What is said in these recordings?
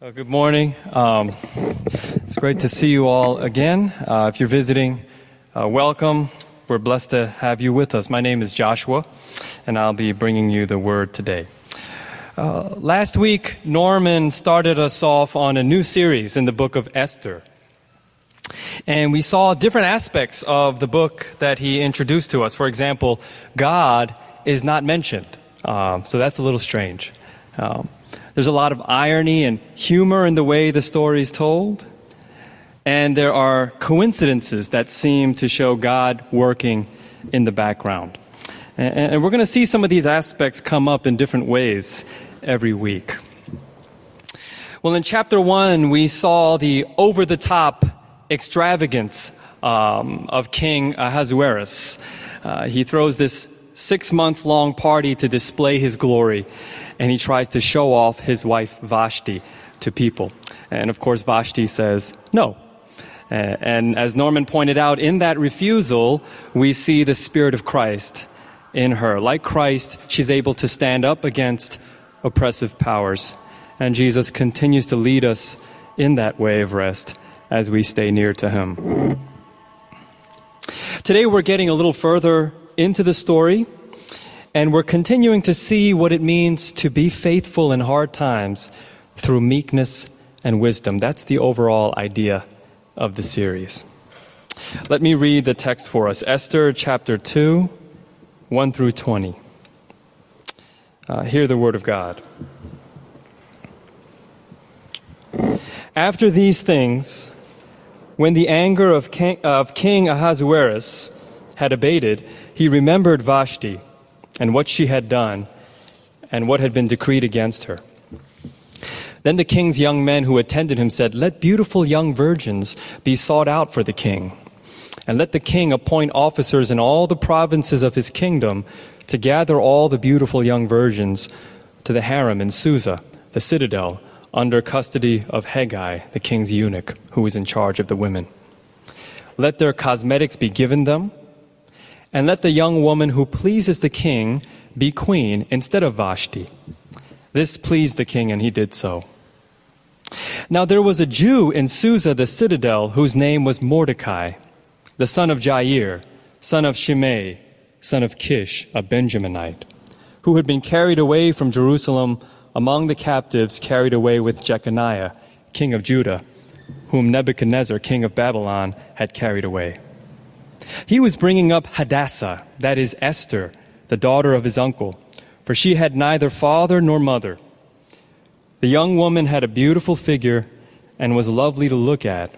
Uh, good morning. Um, it's great to see you all again. Uh, if you're visiting, uh, welcome. We're blessed to have you with us. My name is Joshua, and I'll be bringing you the word today. Uh, last week, Norman started us off on a new series in the book of Esther. And we saw different aspects of the book that he introduced to us. For example, God is not mentioned. Um, so that's a little strange. Um, there's a lot of irony and humor in the way the story is told. And there are coincidences that seem to show God working in the background. And, we're going to see some of these aspects come up in different ways every week. Well, in chapter one, we saw the over the top extravagance um, of King Ahasuerus. Uh, he throws this six month long party to display his glory and he tries to show off his wife Vashti to people. And of course, Vashti says no. Uh, and as Norman pointed out, in that refusal, we see the Spirit of Christ in her. Like Christ, she's able to stand up against oppressive powers. And Jesus continues to lead us in that way of rest as we stay near to Him. Today, we're getting a little further into the story and we're continuing to see what it means to be faithful in hard times through meekness and wisdom. That's the overall idea of the series. Let me read the text for us Esther chapter 2, 1 through 20. Uh, hear the word of God. After these things, when the anger of King, of King Ahasuerus had abated, he remembered Vashti and what she had done and what had been decreed against her. Then the king's young men who attended him said, Let beautiful young virgins be sought out for the king, and let the king appoint officers in all the provinces of his kingdom to gather all the beautiful young virgins to the harem in Susa, the citadel, under custody of Hegai, the king's eunuch, who is in charge of the women. Let their cosmetics be given them and let the young woman who pleases the king be queen instead of Vashti. This pleased the king, and he did so. Now there was a Jew in Susa the citadel whose name was Mordecai, the son of Jair, son of Shimei, son of Kish, a Benjaminite, who had been carried away from Jerusalem among the captives carried away with Jeconiah, king of Judah, whom Nebuchadnezzar, king of Babylon, had carried away. He was bringing up Hadassah, that is Esther, the daughter of his uncle, for she had neither father nor mother. The young woman had a beautiful figure and was lovely to look at.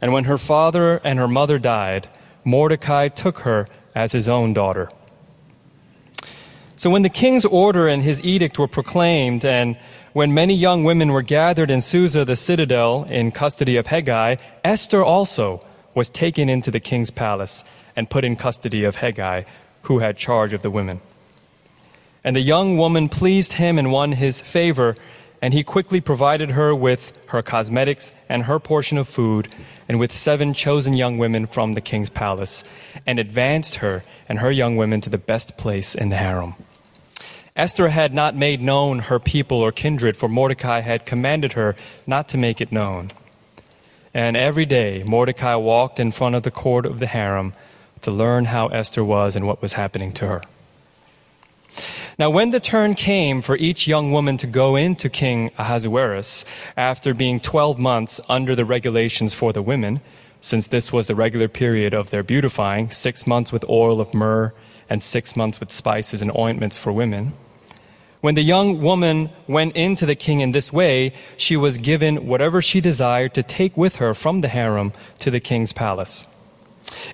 And when her father and her mother died, Mordecai took her as his own daughter. So when the king's order and his edict were proclaimed, and when many young women were gathered in Susa the citadel in custody of Hegai, Esther also was taken into the king's palace and put in custody of Hegai, who had charge of the women. And the young woman pleased him and won his favor, and he quickly provided her with her cosmetics and her portion of food, and with seven chosen young women from the king's palace, and advanced her and her young women to the best place in the harem. Esther had not made known her people or kindred, for Mordecai had commanded her not to make it known. And every day, Mordecai walked in front of the court of the harem to learn how Esther was and what was happening to her. Now, when the turn came for each young woman to go into King Ahasuerus after being 12 months under the regulations for the women, since this was the regular period of their beautifying, six months with oil of myrrh and six months with spices and ointments for women, when the young woman went into the king in this way, she was given whatever she desired to take with her from the harem to the king's palace.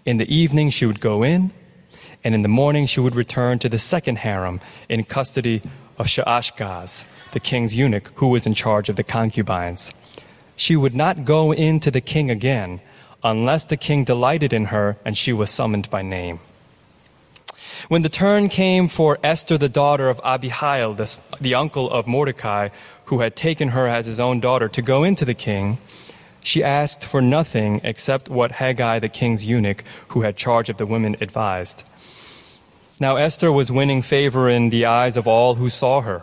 In the evening, she would go in, and in the morning, she would return to the second harem in custody of Shaashgaz, the king's eunuch, who was in charge of the concubines. She would not go in to the king again unless the king delighted in her and she was summoned by name. When the turn came for Esther, the daughter of Abihail, the, the uncle of Mordecai, who had taken her as his own daughter, to go into the king, she asked for nothing except what Hegai, the king's eunuch, who had charge of the women, advised. Now Esther was winning favor in the eyes of all who saw her.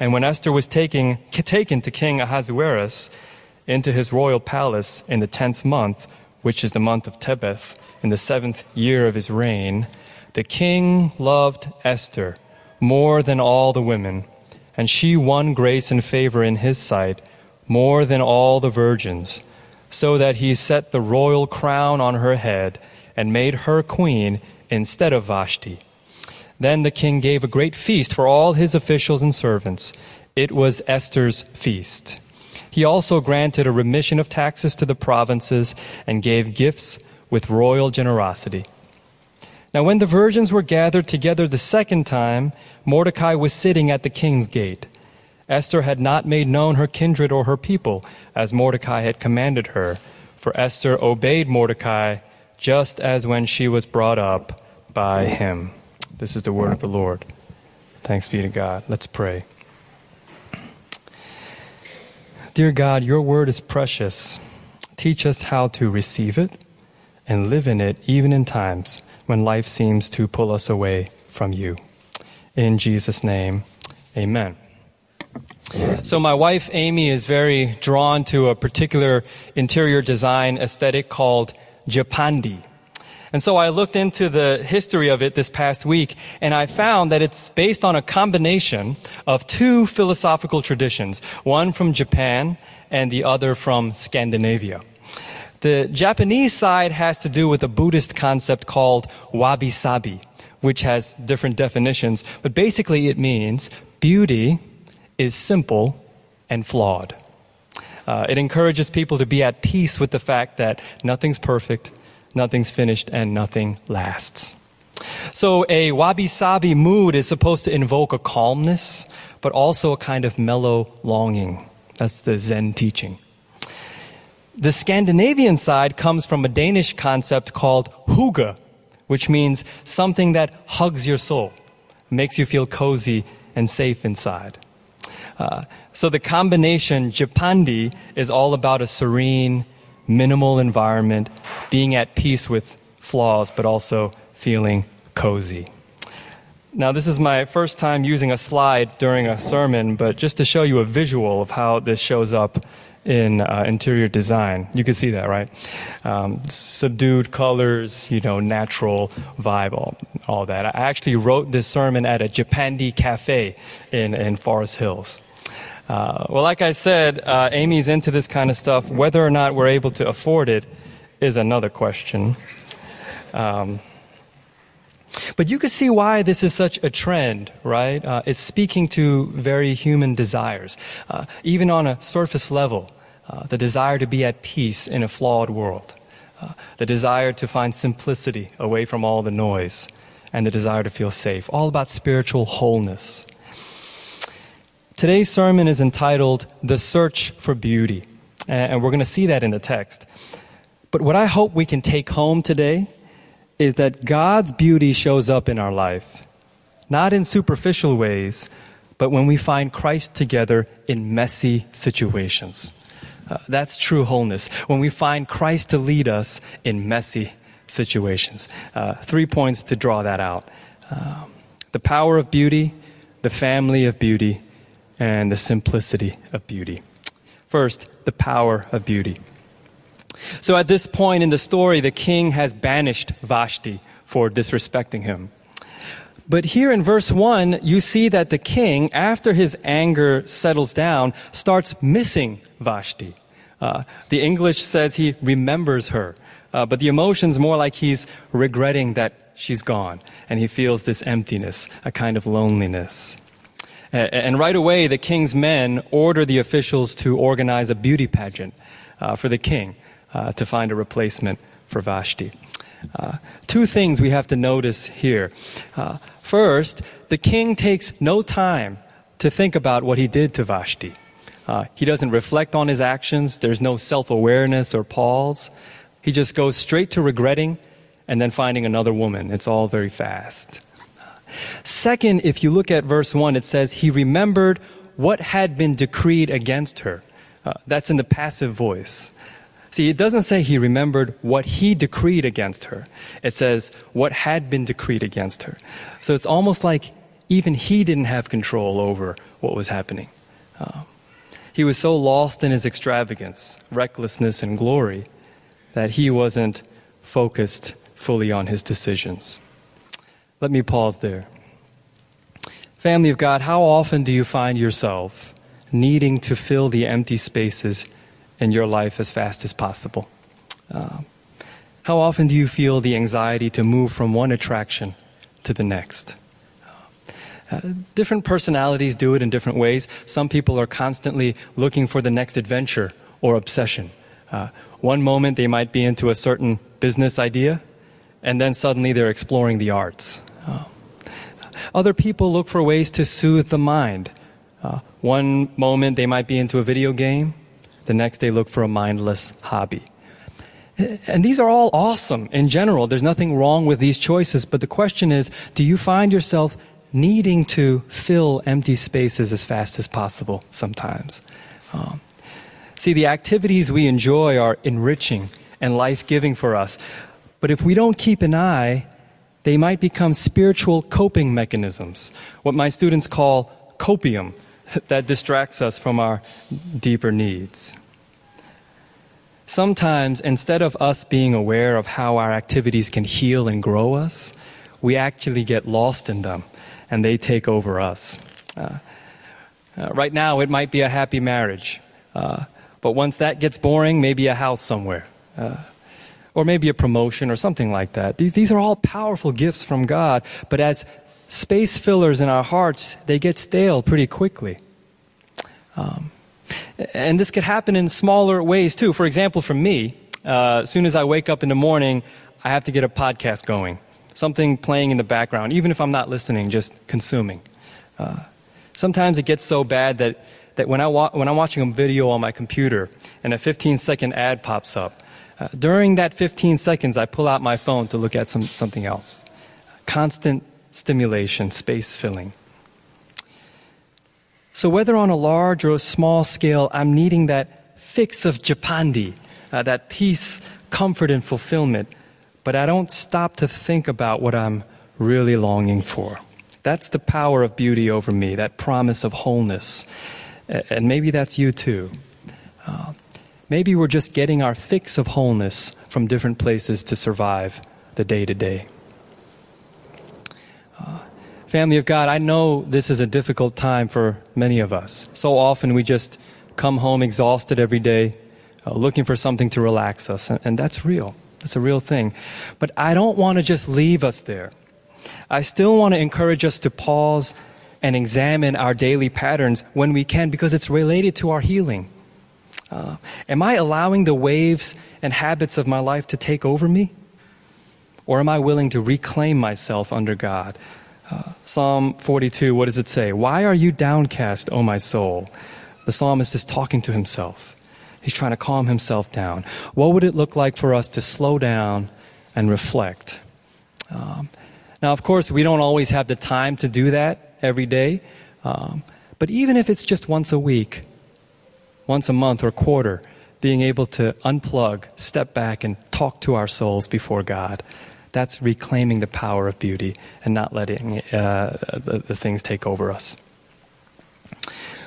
And when Esther was taking, taken to King Ahasuerus into his royal palace in the tenth month, which is the month of Tebeth, in the seventh year of his reign, the king loved Esther more than all the women, and she won grace and favor in his sight more than all the virgins, so that he set the royal crown on her head and made her queen instead of Vashti. Then the king gave a great feast for all his officials and servants. It was Esther's feast. He also granted a remission of taxes to the provinces and gave gifts with royal generosity. Now, when the virgins were gathered together the second time, Mordecai was sitting at the king's gate. Esther had not made known her kindred or her people, as Mordecai had commanded her, for Esther obeyed Mordecai just as when she was brought up by him. This is the word of the Lord. Thanks be to God. Let's pray. Dear God, your word is precious. Teach us how to receive it and live in it, even in times when life seems to pull us away from you. In Jesus' name, amen. So, my wife Amy is very drawn to a particular interior design aesthetic called Japandi. And so I looked into the history of it this past week, and I found that it's based on a combination of two philosophical traditions, one from Japan and the other from Scandinavia. The Japanese side has to do with a Buddhist concept called wabi sabi, which has different definitions, but basically it means beauty is simple and flawed. Uh, it encourages people to be at peace with the fact that nothing's perfect, nothing's finished, and nothing lasts. So, a wabi sabi mood is supposed to invoke a calmness, but also a kind of mellow longing. That's the Zen teaching. The Scandinavian side comes from a Danish concept called hygge, which means something that hugs your soul, makes you feel cozy and safe inside. Uh, so the combination, Japandi, is all about a serene, minimal environment, being at peace with flaws, but also feeling cozy. Now, this is my first time using a slide during a sermon, but just to show you a visual of how this shows up in uh, interior design. You can see that, right? Um, subdued colors, you know, natural vibe, all, all that. I actually wrote this sermon at a Japandi cafe in, in Forest Hills. Uh, well, like I said, uh, Amy's into this kind of stuff. Whether or not we're able to afford it is another question. Um, but you can see why this is such a trend, right? Uh, it's speaking to very human desires, uh, even on a surface level. Uh, the desire to be at peace in a flawed world, uh, the desire to find simplicity away from all the noise, and the desire to feel safe. All about spiritual wholeness. Today's sermon is entitled The Search for Beauty, and we're going to see that in the text. But what I hope we can take home today is that God's beauty shows up in our life, not in superficial ways, but when we find Christ together in messy situations. Uh, that's true wholeness. When we find Christ to lead us in messy situations. Uh, three points to draw that out uh, the power of beauty, the family of beauty, and the simplicity of beauty. First, the power of beauty. So at this point in the story, the king has banished Vashti for disrespecting him. But here in verse 1, you see that the king, after his anger settles down, starts missing Vashti. Uh, the English says he remembers her, uh, but the emotion's more like he's regretting that she's gone, and he feels this emptiness, a kind of loneliness. And right away, the king's men order the officials to organize a beauty pageant uh, for the king uh, to find a replacement for Vashti. Uh, two things we have to notice here. Uh, first, the king takes no time to think about what he did to Vashti. Uh, he doesn't reflect on his actions, there's no self awareness or pause. He just goes straight to regretting and then finding another woman. It's all very fast. Second, if you look at verse 1, it says, He remembered what had been decreed against her. Uh, that's in the passive voice. See, it doesn't say he remembered what he decreed against her. It says what had been decreed against her. So it's almost like even he didn't have control over what was happening. Uh, he was so lost in his extravagance, recklessness, and glory that he wasn't focused fully on his decisions. Let me pause there. Family of God, how often do you find yourself needing to fill the empty spaces in your life as fast as possible? Uh, how often do you feel the anxiety to move from one attraction to the next? Uh, different personalities do it in different ways. Some people are constantly looking for the next adventure or obsession. Uh, one moment they might be into a certain business idea, and then suddenly they're exploring the arts. Uh, other people look for ways to soothe the mind. Uh, one moment they might be into a video game, the next they look for a mindless hobby. And these are all awesome in general. There's nothing wrong with these choices. But the question is do you find yourself needing to fill empty spaces as fast as possible sometimes? Um, see, the activities we enjoy are enriching and life giving for us. But if we don't keep an eye, they might become spiritual coping mechanisms, what my students call copium, that distracts us from our deeper needs. Sometimes, instead of us being aware of how our activities can heal and grow us, we actually get lost in them and they take over us. Uh, uh, right now, it might be a happy marriage, uh, but once that gets boring, maybe a house somewhere. Uh, or maybe a promotion or something like that. These, these are all powerful gifts from God, but as space fillers in our hearts, they get stale pretty quickly. Um, and this could happen in smaller ways too. For example, for me, uh, as soon as I wake up in the morning, I have to get a podcast going, something playing in the background, even if I'm not listening, just consuming. Uh, sometimes it gets so bad that, that when, I wa- when I'm watching a video on my computer and a 15 second ad pops up, uh, during that 15 seconds, I pull out my phone to look at some, something else. Constant stimulation, space filling. So, whether on a large or a small scale, I'm needing that fix of japandi, uh, that peace, comfort, and fulfillment, but I don't stop to think about what I'm really longing for. That's the power of beauty over me, that promise of wholeness. And maybe that's you too. Uh, Maybe we're just getting our fix of wholeness from different places to survive the day to day. Family of God, I know this is a difficult time for many of us. So often we just come home exhausted every day, uh, looking for something to relax us, and, and that's real. That's a real thing. But I don't want to just leave us there. I still want to encourage us to pause and examine our daily patterns when we can because it's related to our healing. Uh, am I allowing the waves and habits of my life to take over me? Or am I willing to reclaim myself under God? Psalm 42, what does it say? Why are you downcast, O my soul? The psalmist is talking to himself. He's trying to calm himself down. What would it look like for us to slow down and reflect? Um, now, of course, we don't always have the time to do that every day. Um, but even if it's just once a week, once a month or quarter, being able to unplug, step back, and talk to our souls before God. That's reclaiming the power of beauty and not letting uh, the, the, things take over us.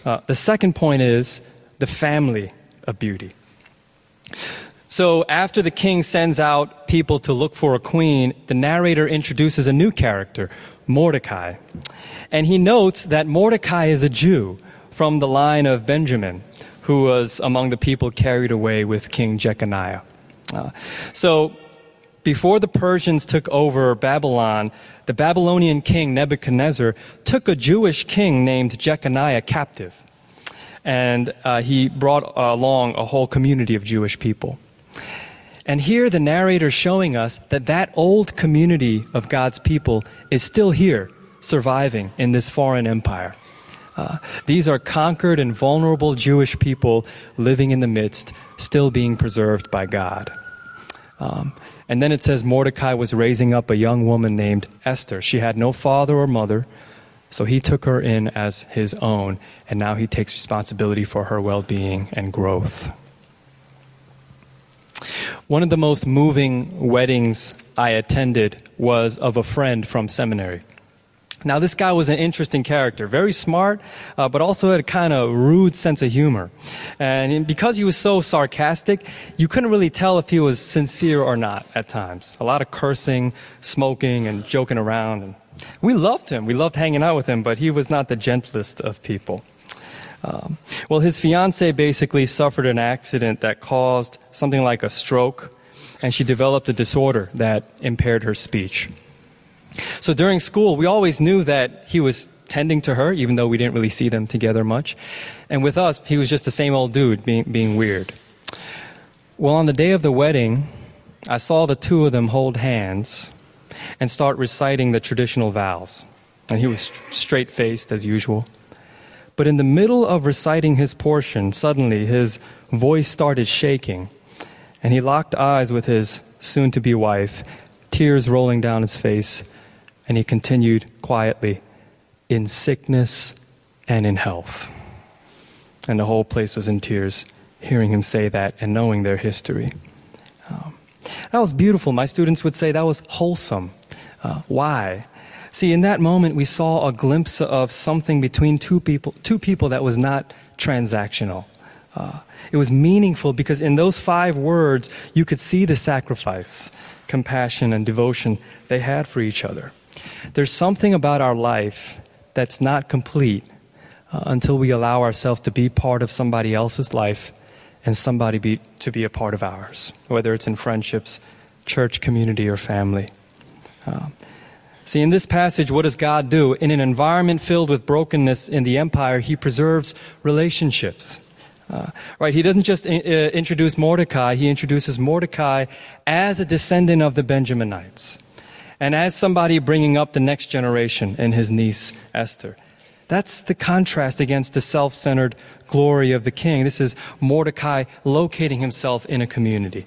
Uh, the second point is the family of beauty. So, after the king sends out people to look for a queen, the narrator introduces a new character, Mordecai. And he notes that Mordecai is a Jew from the line of Benjamin who was among the people carried away with King Jeconiah. Uh, so, before the Persians took over Babylon, the Babylonian king Nebuchadnezzar took a Jewish king named Jeconiah captive. And uh, he brought along a whole community of Jewish people. And here the narrator is showing us that that old community of God's people is still here, surviving in this foreign empire. Uh, these are conquered and vulnerable Jewish people living in the midst, still being preserved by God. Um, and then it says Mordecai was raising up a young woman named Esther. She had no father or mother, so he took her in as his own, and now he takes responsibility for her well being and growth. One of the most moving weddings I attended was of a friend from seminary. Now, this guy was an interesting character, very smart, uh, but also had a kind of rude sense of humor. And because he was so sarcastic, you couldn't really tell if he was sincere or not at times. A lot of cursing, smoking, and joking around. And we loved him. We loved hanging out with him, but he was not the gentlest of people. Um, well, his fiancee basically suffered an accident that caused something like a stroke, and she developed a disorder that impaired her speech. So during school, we always knew that he was tending to her, even though we didn't really see them together much. And with us, he was just the same old dude being, being weird. Well, on the day of the wedding, I saw the two of them hold hands and start reciting the traditional vows. And he was straight faced as usual. But in the middle of reciting his portion, suddenly his voice started shaking, and he locked eyes with his soon to be wife, tears rolling down his face and he continued quietly, in sickness and in health. And the whole place was in tears, hearing him say that and knowing their history. Um, that was beautiful. My students would say that was wholesome. Uh, why? See, in that moment, we saw a glimpse of something between two people, two people that was not transactional. Uh, it was meaningful because in those five words, you could see the sacrifice, compassion, and devotion they had for each other. There's something about our life that's not complete uh, until we allow ourselves to be part of somebody else's life and somebody be, to be a part of ours, whether it's in friendships, church, community, or family. Uh, see, in this passage, what does God do? In an environment filled with brokenness in the empire, He preserves relationships. Uh, right, he doesn't just in, uh, introduce Mordecai, he introduces Mordecai as a descendant of the Benjaminites and as somebody bringing up the next generation in his niece Esther. That's the contrast against the self centered glory of the king. This is Mordecai locating himself in a community.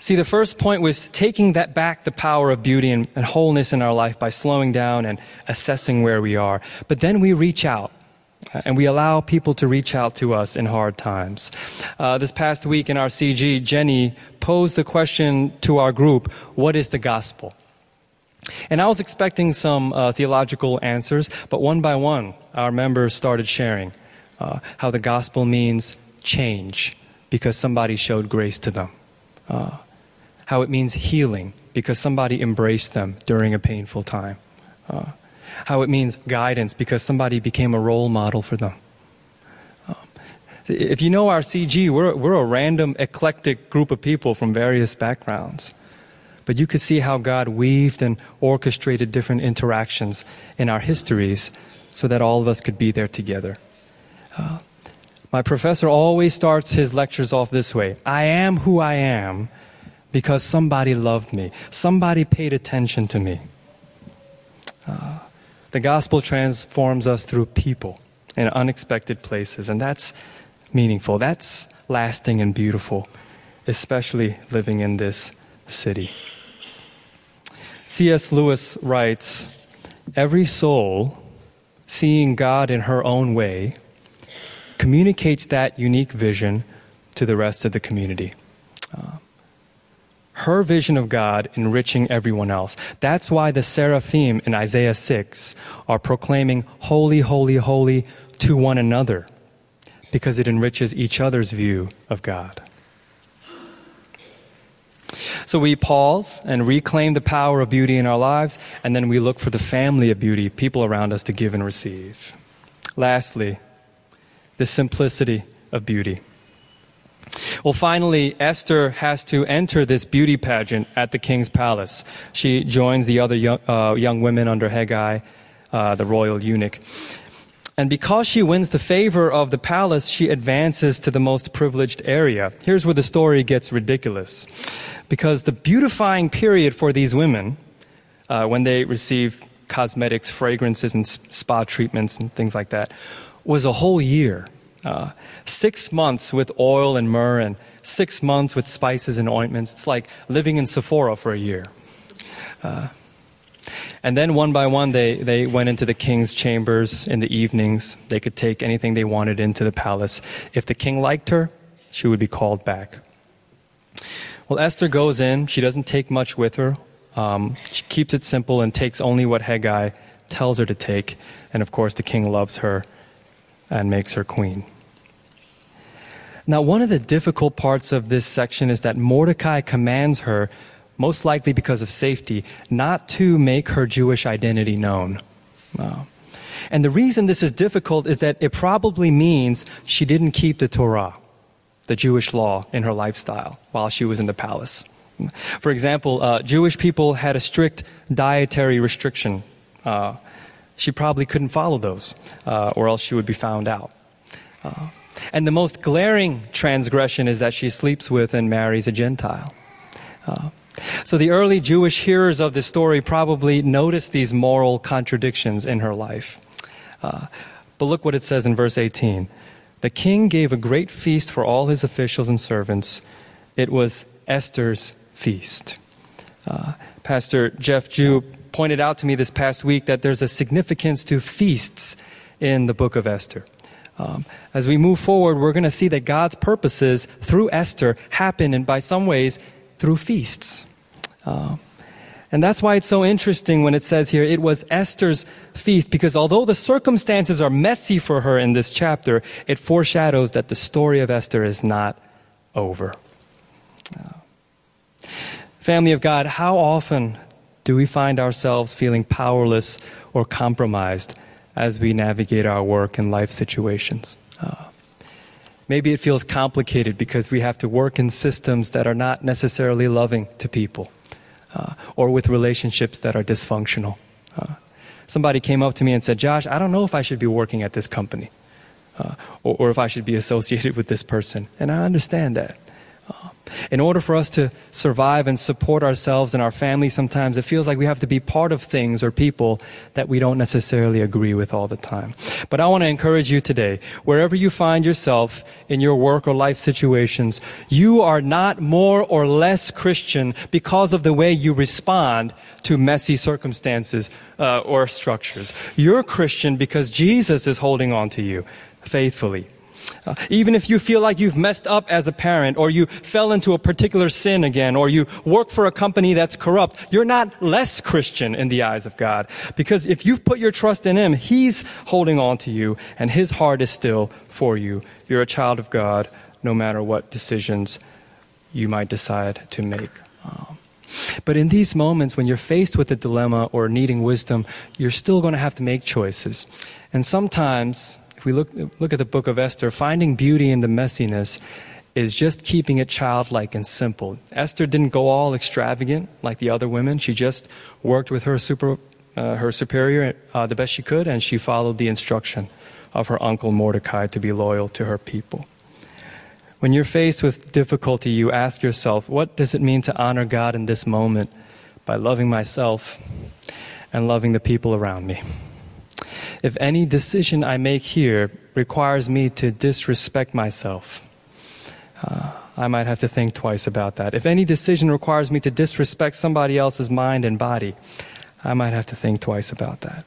See, the first point was taking that back the power of beauty and, and, wholeness in our life by slowing down and assessing where we are. But then we reach out and we allow people to reach out to us in hard times. Uh, this past week in our CG, Jenny posed the question to our group what is the gospel? And I was expecting some uh, theological answers, but one by one, our members started sharing uh, how the gospel means change because somebody showed grace to them, uh, how it means healing because somebody embraced them during a painful time uh, how it means guidance because somebody became a role model for them. If you know our CG, we're, we're a random, eclectic group of people from various backgrounds. But you could see how God weaved and orchestrated different interactions in our histories so that all of us could be there together. Uh, my professor always starts his lectures off this way I am who I am because somebody loved me, somebody paid attention to me. Uh, the gospel transforms us through people in unexpected places, and that's meaningful. That's lasting and beautiful, especially living in this city. C.S. Lewis writes Every soul, seeing God in her own way, communicates that unique vision to the rest of the community. Her vision of God enriching everyone else. That's why the seraphim in Isaiah 6 are proclaiming, Holy, holy, holy to one another, because it enriches each other's view of God. So we pause and reclaim the power of beauty in our lives, and then we look for the family of beauty, people around us to give and receive. Lastly, the simplicity of beauty. Well, finally, Esther has to enter this beauty pageant at the king's palace. She joins the other young, uh, young women under Hegai, uh, the royal eunuch. And because she wins the favor of the palace, she advances to the most privileged area. Here's where the story gets ridiculous. Because the beautifying period for these women, uh, when they receive cosmetics, fragrances, and spa treatments and things like that, was a whole year. Uh, six months with oil and myrrh and six months with spices and ointments. It's like living in Sephora for a year. Uh, and then one by one, they, they went into the king's chambers in the evenings. They could take anything they wanted into the palace. If the king liked her, she would be called back. Well, Esther goes in. She doesn't take much with her Um, she keeps it simple and takes only what Hegai tells her to take. And of course, the king loves her and makes her queen. Now, one of the difficult parts of this section is that Mordecai commands her, most likely because of safety, not to make her Jewish identity known. Uh, and the reason this is difficult is that it probably means she didn't keep the Torah, the Jewish law, in her lifestyle while she was in the palace. For example, uh, Jewish people had a strict dietary restriction. Uh, she probably couldn't follow those, uh, or else she would be found out. Uh, and the most glaring transgression is that she sleeps with and marries a Gentile. Uh, so the early Jewish hearers of this story probably noticed these moral contradictions in her life. Uh, but look what it says in verse 18. The king gave a great feast for all his officials and servants. It was Esther's feast. Uh, Pastor Jeff Jew pointed out to me this past week that there's a significance to feasts in the book of Esther. Um, as we move forward, we're going to see that God's purposes through Esther happen, and by some ways, through feasts. Uh, and that's why it's so interesting when it says here it was Esther's feast, because although the circumstances are messy for her in this chapter, it foreshadows that the story of Esther is not over. Uh, family of God, how often do we find ourselves feeling powerless or compromised as we navigate our work and life situations? Uh, maybe it feels complicated because we have to work in systems that are not necessarily loving to people uh, or with relationships that are dysfunctional. Uh, somebody came up to me and said, Josh, I don't know if I should be working at this company uh, or, or, if I should be associated with this person. And I understand that. In order for us to survive and support ourselves and our family, sometimes it feels like we have to be part of things or people that we don't necessarily agree with all the time. But I want to encourage you today, wherever you find yourself in your work or life situations, you are not more or less Christian because of the way you respond to messy circumstances uh, or structures. You're Christian because Jesus is holding on to you faithfully. Uh, even if you feel like you've messed up as a parent, or you fell into a particular sin again, or you work for a company that's corrupt, you're not less Christian in the eyes of God. Because if you've put your trust in Him, He's holding on to you, and His heart is still for you. You're a child of God, no matter what decisions you might decide to make. Um, but in these moments, when you're faced with a dilemma or needing wisdom, you're still going to have to make choices. And sometimes, if we look, look at the book of Esther, finding beauty in the messiness is just keeping it childlike and simple. Esther didn't go all extravagant like the other women. She just worked with her, super, uh, her superior uh, the best she could, and she followed the instruction of her uncle Mordecai to be loyal to her people. When you're faced with difficulty, you ask yourself, what does it mean to honor God in this moment by loving myself and loving the people around me? If any decision I make here requires me to disrespect myself, uh, I might have to think twice about that. If any decision requires me to disrespect somebody else's mind and body, I might have to think twice about that.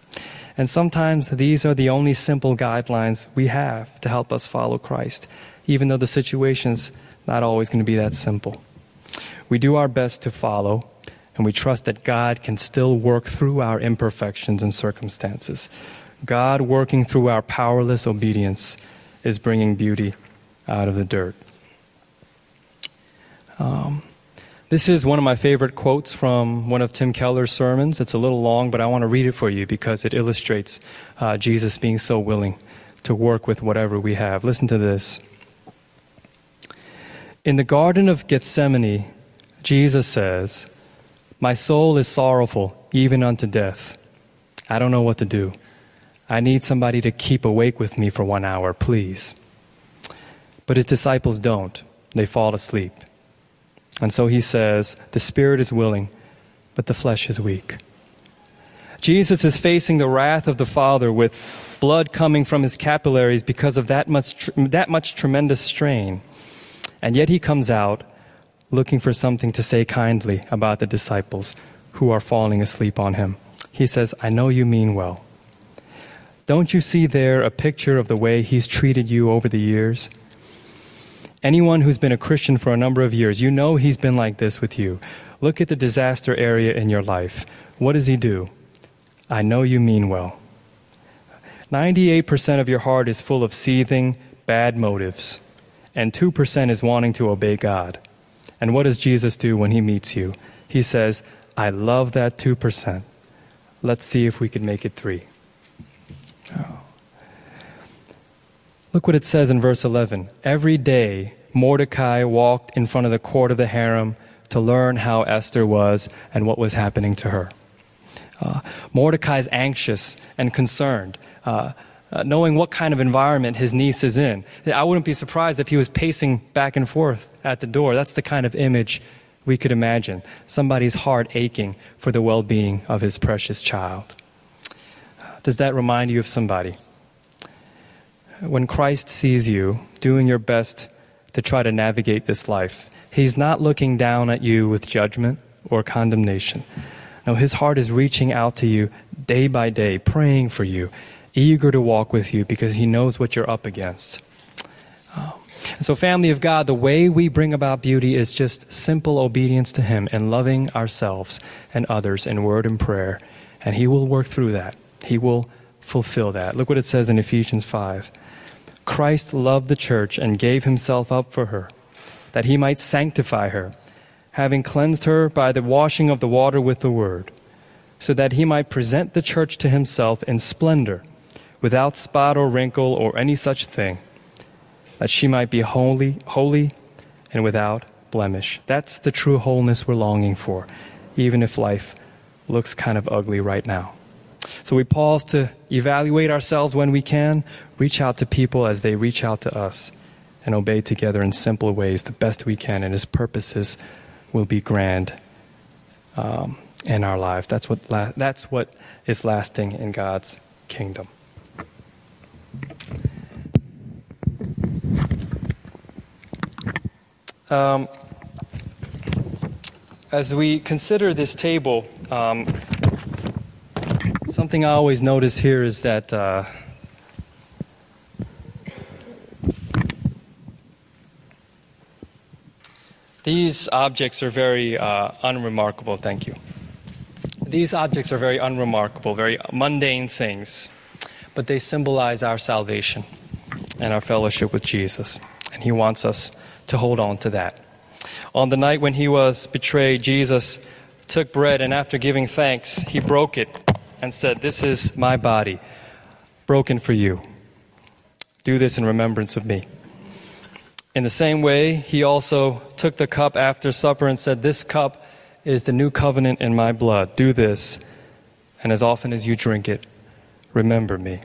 And sometimes these are the only simple guidelines we have to help us follow Christ, even though the situation's not always going to be that simple. We do our best to follow, and we trust that God can still work through our imperfections and circumstances. God working through our powerless obedience is bringing beauty out of the dirt. Um, this is one of my favorite quotes from one of Tim Keller's sermons. It's a little long, but I want to read it for you because it illustrates uh, Jesus being so willing to work with whatever we have. Listen to this. In the Garden of Gethsemane, Jesus says, My soul is sorrowful, even unto death. I don't know what to do. I need somebody to keep awake with me for one hour, please. But his disciples don't. They fall asleep. And so he says, The spirit is willing, but the flesh is weak. Jesus is facing the wrath of the Father with blood coming from his capillaries because of that much, that much tremendous strain. And yet he comes out looking for something to say kindly about the disciples who are falling asleep on him. He says, I know you mean well. Don't you see there a picture of the way He's treated you over the years? Anyone who's been a Christian for a number of years, you know he's been like this with you. Look at the disaster area in your life. What does he do? I know you mean well. 98% of your heart is full of seething, bad motives, and 2% is wanting to obey God. And what does Jesus do when he meets you? He says, I love that 2%. Let's see if we can make it 3. Oh. Look what it says in verse 11. Every day, Mordecai walked in front of the court of the harem to learn how Esther was and what was happening to her. Uh, Mordecai's anxious and concerned, uh, uh, knowing what kind of environment his niece is in. I wouldn't be surprised if he was pacing back and forth at the door. That's the kind of image we could imagine. Somebody's heart aching for the well being of his precious child. Does that remind you of somebody? When Christ sees you doing your best to try to navigate this life, he's not looking down at you with judgment or condemnation. No, his heart is reaching out to you day by day, praying for you, eager to walk with you because he knows what you're up against. Um, so, family of God, the way we bring about beauty is just simple obedience to him and loving ourselves and others in word and prayer. And he will work through that, he will fulfill that. Look what it says in Ephesians 5. Christ loved the church and gave himself up for her, that he might sanctify her, having cleansed her by the washing of the water with the word, so that he might present the church to himself in splendor, without spot or wrinkle or any such thing, that she might be holy, holy and without blemish. That's the true wholeness we're longing for, even if life looks kind of ugly right now. So we pause to evaluate ourselves when we can, reach out to people as they reach out to us, and obey together in simple ways the best we can, and His purposes will be grand um, in our lives. That's what, la- that's what is lasting in God's kingdom. Um, as we consider this table, um, Something I always notice here is that uh, these objects are very uh, unremarkable. Thank you. These objects are very unremarkable, very mundane things, but they symbolize our salvation and our fellowship with Jesus. And He wants us to hold on to that. On the night when He was betrayed, Jesus took bread and after giving thanks, He broke it and said, This is my body, broken for you. Do this in remembrance of me. In the same way, he also took the cup after supper and said, This cup is the new covenant in my blood. Do this, and as often as you drink it, remember me.